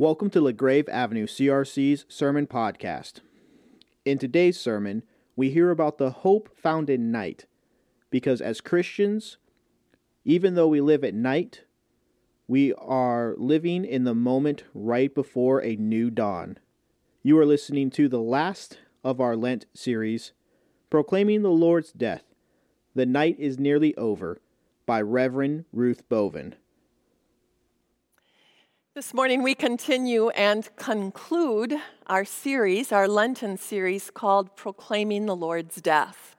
Welcome to LaGrave Avenue CRC's Sermon Podcast. In today's sermon, we hear about the hope found in night, because as Christians, even though we live at night, we are living in the moment right before a new dawn. You are listening to the last of our Lent series, Proclaiming the Lord's Death. The Night is Nearly Over by Reverend Ruth Boven. This morning we continue and conclude our series, our Lenten series called Proclaiming the Lord's Death.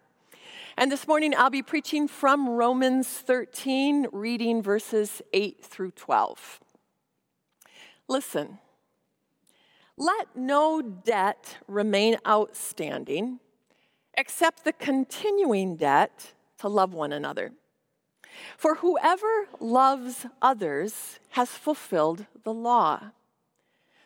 And this morning I'll be preaching from Romans 13, reading verses 8 through 12. Listen, let no debt remain outstanding except the continuing debt to love one another. For whoever loves others has fulfilled the law.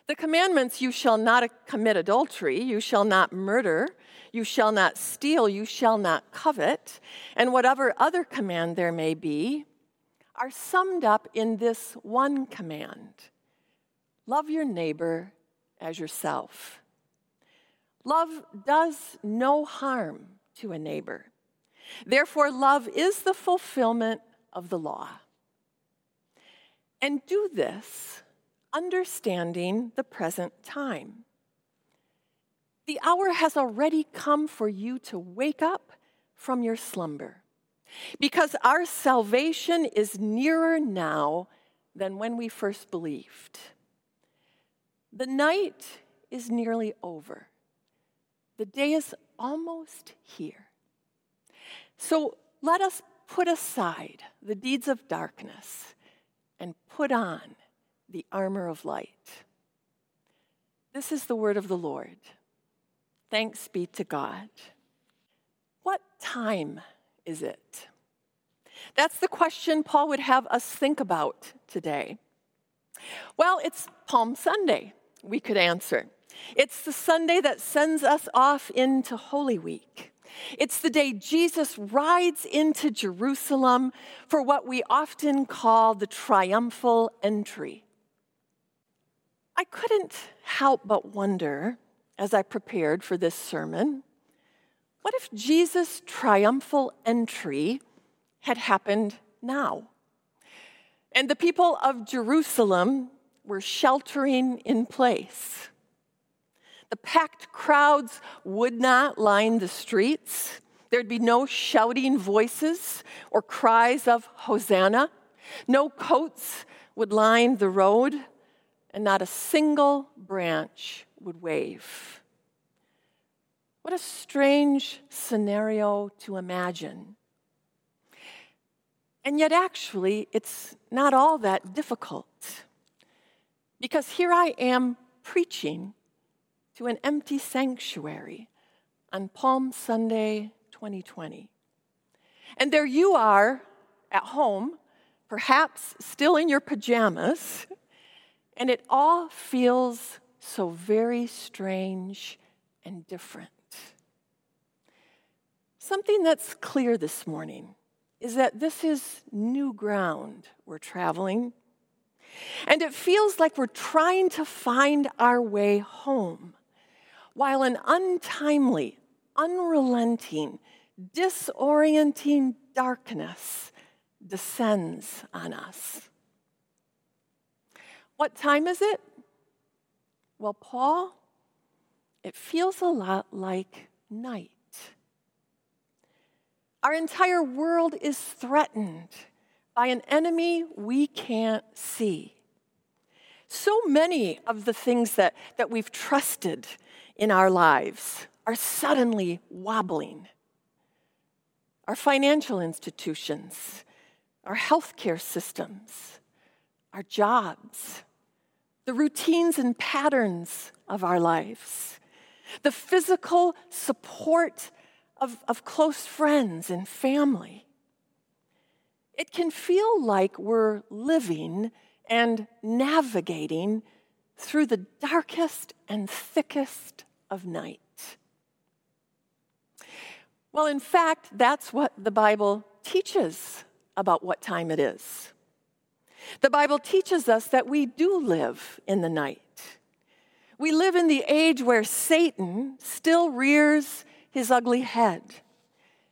The commandments you shall not commit adultery, you shall not murder, you shall not steal, you shall not covet, and whatever other command there may be, are summed up in this one command love your neighbor as yourself. Love does no harm to a neighbor. Therefore, love is the fulfillment of the law. And do this understanding the present time. The hour has already come for you to wake up from your slumber, because our salvation is nearer now than when we first believed. The night is nearly over, the day is almost here. So let us put aside the deeds of darkness and put on the armor of light. This is the word of the Lord. Thanks be to God. What time is it? That's the question Paul would have us think about today. Well, it's Palm Sunday, we could answer. It's the Sunday that sends us off into Holy Week. It's the day Jesus rides into Jerusalem for what we often call the triumphal entry. I couldn't help but wonder as I prepared for this sermon what if Jesus' triumphal entry had happened now? And the people of Jerusalem were sheltering in place. The packed crowds would not line the streets. There'd be no shouting voices or cries of Hosanna. No coats would line the road, and not a single branch would wave. What a strange scenario to imagine. And yet, actually, it's not all that difficult. Because here I am preaching to an empty sanctuary on Palm Sunday 2020. And there you are at home, perhaps still in your pajamas, and it all feels so very strange and different. Something that's clear this morning is that this is new ground we're traveling. And it feels like we're trying to find our way home while an untimely, unrelenting, disorienting darkness descends on us. What time is it? Well, Paul, it feels a lot like night. Our entire world is threatened by an enemy we can't see. So many of the things that, that we've trusted in our lives are suddenly wobbling. Our financial institutions, our healthcare systems, our jobs, the routines and patterns of our lives, the physical support of, of close friends and family. It can feel like we're living and navigating through the darkest and thickest of night. Well, in fact, that's what the Bible teaches about what time it is. The Bible teaches us that we do live in the night. We live in the age where Satan still rears his ugly head,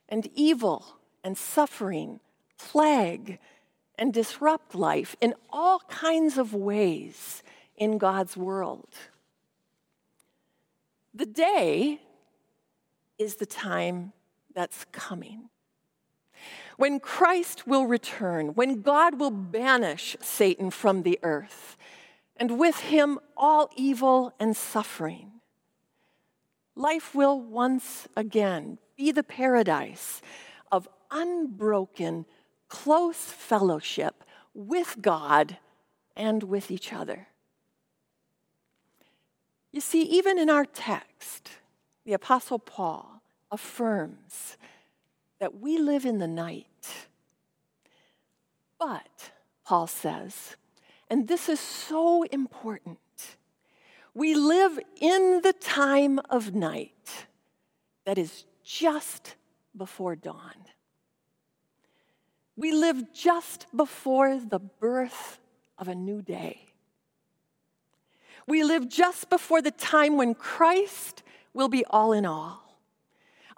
and evil and suffering plague and disrupt life in all kinds of ways in God's world. The day is the time that's coming. When Christ will return, when God will banish Satan from the earth, and with him all evil and suffering, life will once again be the paradise of unbroken, close fellowship with God and with each other. You see, even in our text, the Apostle Paul affirms that we live in the night. But, Paul says, and this is so important, we live in the time of night that is just before dawn. We live just before the birth of a new day. We live just before the time when Christ will be all in all.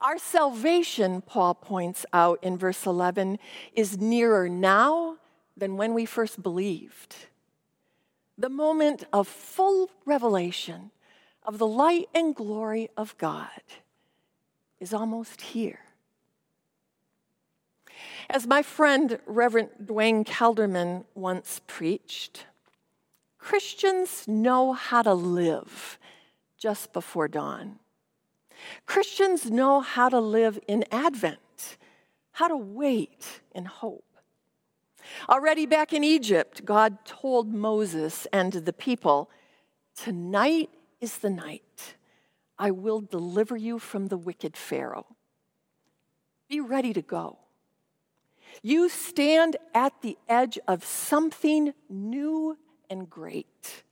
Our salvation, Paul points out in verse 11, is nearer now than when we first believed. The moment of full revelation of the light and glory of God is almost here. As my friend Reverend Duane Kelderman once preached, Christians know how to live just before dawn. Christians know how to live in Advent, how to wait in hope. Already back in Egypt, God told Moses and the people, Tonight is the night. I will deliver you from the wicked Pharaoh. Be ready to go. You stand at the edge of something new and great.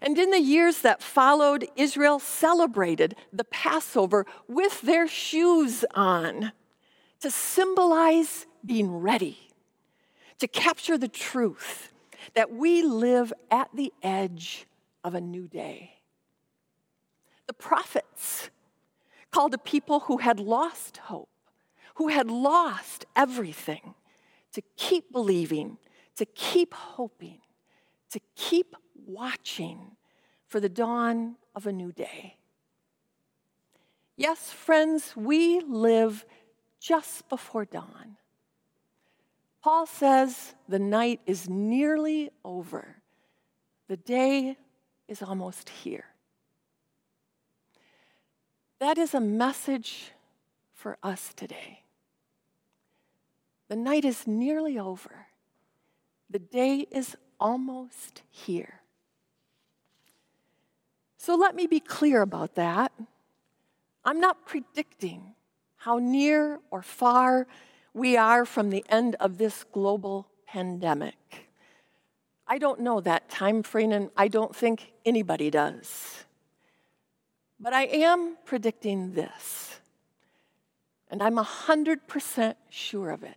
And in the years that followed, Israel celebrated the Passover with their shoes on to symbolize being ready, to capture the truth that we live at the edge of a new day. The prophets called a people who had lost hope, who had lost everything, to keep believing, to keep hoping, to keep watching for the dawn of a new day. Yes, friends, we live just before dawn. Paul says the night is nearly over, the day is almost here. That is a message for us today. The night is nearly over. The day is almost here. So let me be clear about that. I'm not predicting how near or far we are from the end of this global pandemic. I don't know that time frame, and I don't think anybody does. But I am predicting this, and I'm 100% sure of it.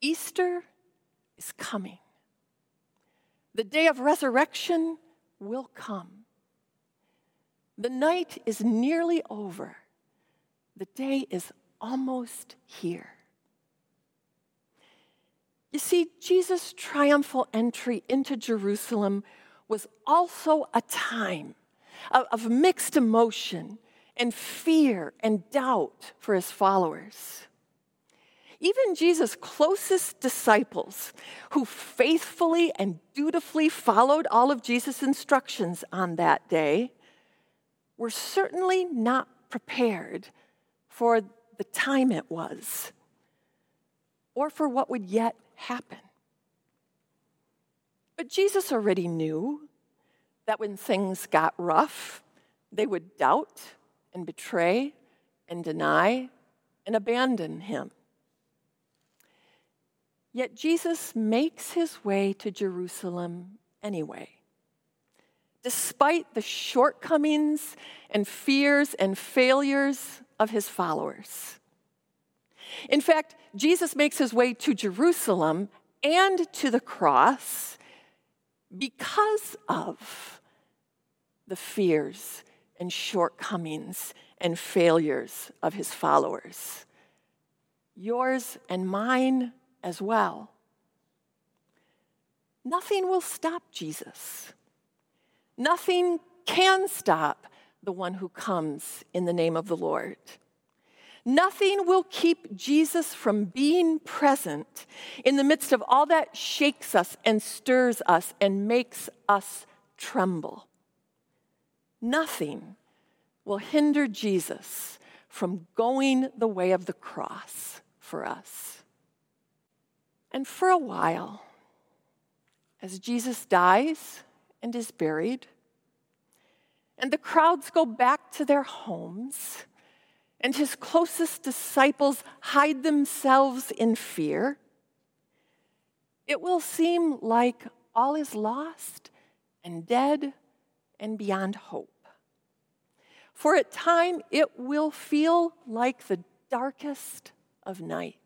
Easter is coming. The day of resurrection will come. The night is nearly over. The day is almost here. You see, Jesus' triumphal entry into Jerusalem was also a time of, of, mixed emotion and fear and doubt for his followers. Even Jesus' closest disciples, who faithfully and dutifully followed all of Jesus' instructions on that day, were certainly not prepared for the time it was or for what would yet happen. But Jesus already knew that when things got rough, they would doubt and betray and deny and abandon him. Yet Jesus makes his way to Jerusalem anyway. Despite the shortcomings and fears and failures of his followers. In fact, Jesus makes his way to Jerusalem and to the cross because of the fears and shortcomings and failures of his followers. Yours and mine as well. Nothing will stop Jesus. Nothing can stop the one who comes in the name of the Lord. Nothing will keep Jesus from being present in the midst of all that shakes us and stirs us and makes us tremble. Nothing will hinder Jesus from going the way of the cross for us. And for a while, as Jesus dies and is buried, and the crowds go back to their homes, and his closest disciples hide themselves in fear, it will seem like all is lost and dead and beyond hope. For at time it will feel like the darkest of night.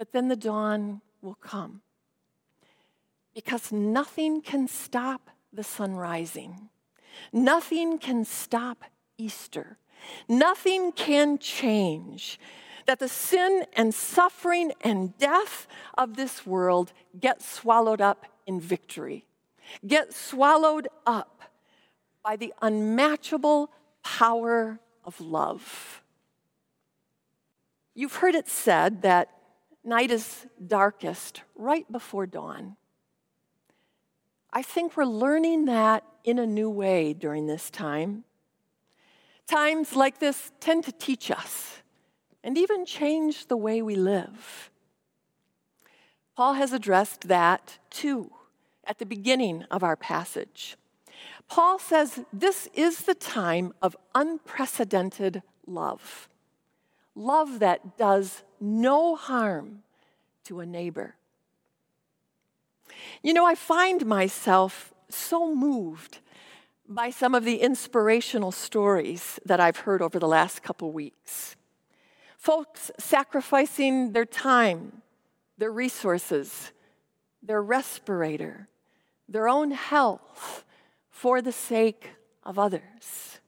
But then the dawn will come because nothing can stop the sun rising. Nothing can stop Easter. Nothing can change that the sin and suffering and death of this world get swallowed up in victory, get swallowed up by the unmatchable power of love. You've heard it said that night is darkest right before dawn. I think we're learning that in a new way during this time. Times like this tend to teach us and even change the way we live. Paul has addressed that too at the beginning of our passage. Paul says this is the time of unprecedented love, love that does no harm to a neighbor. You know, I find myself so moved by some of the inspirational stories that I've heard over the last couple weeks. Folks sacrificing their time, their resources, their respirator, their own health for the sake of others.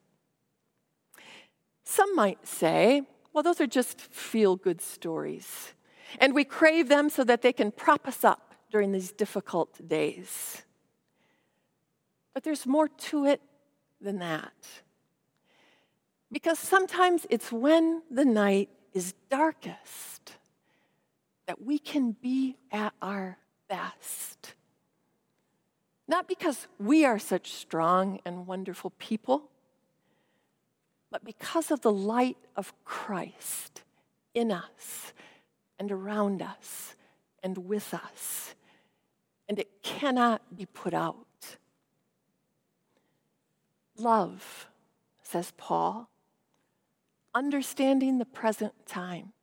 Some might say, well, those are just feel good stories, and we crave them so that they can prop us up during these difficult days. But there's more to it than that. Because sometimes it's when the night is darkest that we can be at our best. Not because we are such strong and wonderful people, but because of the light of Christ in us and around us and with us and it cannot be put out. Love, says Paul, understanding the present time.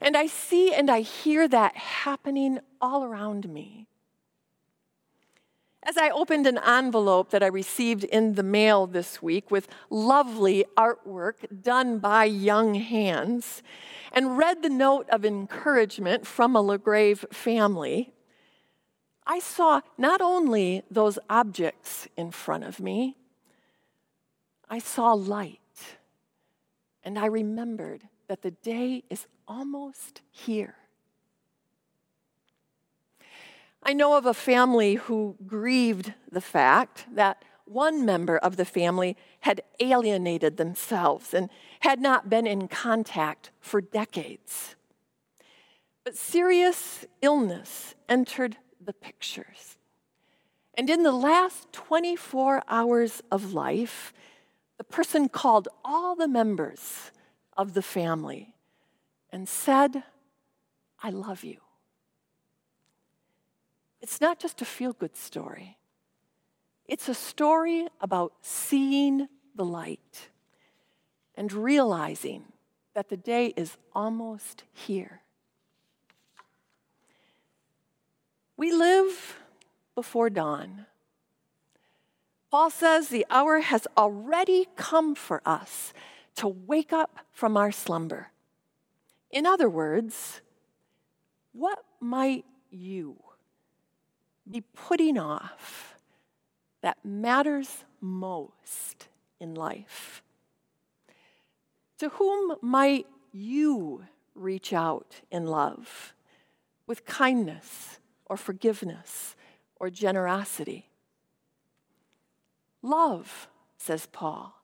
And I see and I hear that happening all around me. As I opened an envelope that I received in the mail this week with lovely artwork done by young hands, and read the note of encouragement from a LaGrave family, I saw not only those objects in front of me, I saw light. And I remembered that the day is almost here. I know of a family who grieved the fact that one member of the family had alienated themselves and had not been in contact for decades. But serious illness entered the pictures. And in the last 24 hours of life, the person called all the members of the family and said, I love you. It's not just a feel good story, it's a story about seeing the light and realizing that the day is almost here. We live before dawn. Paul says the hour has already come for us to wake up from our slumber. In other words, what might you be putting off that matters most in life? To whom might you reach out in love with kindness or forgiveness or generosity? Love, says Paul,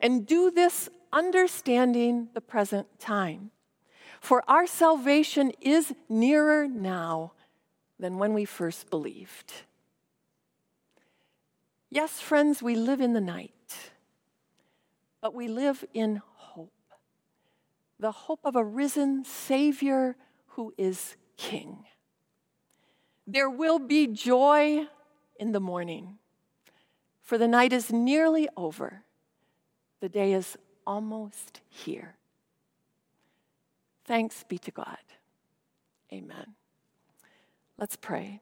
and do this understanding the present time. For our salvation is nearer now than when we first believed. Yes, friends, we live in the night, but we live in hope the hope of a risen Savior who is King. There will be joy in the morning, for the night is nearly over, the day is almost here. Thanks be to God. Amen. Let's pray.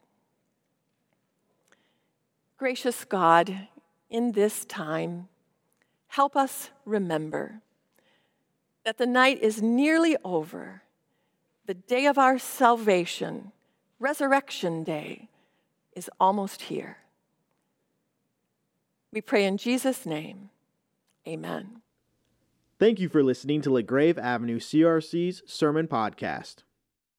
Gracious God, in this time, help us remember that the night is nearly over, the day of our salvation, Resurrection Day, is almost here. We pray in Jesus' name. Amen. Thank you for listening to LaGrave Avenue CRC's Sermon Podcast.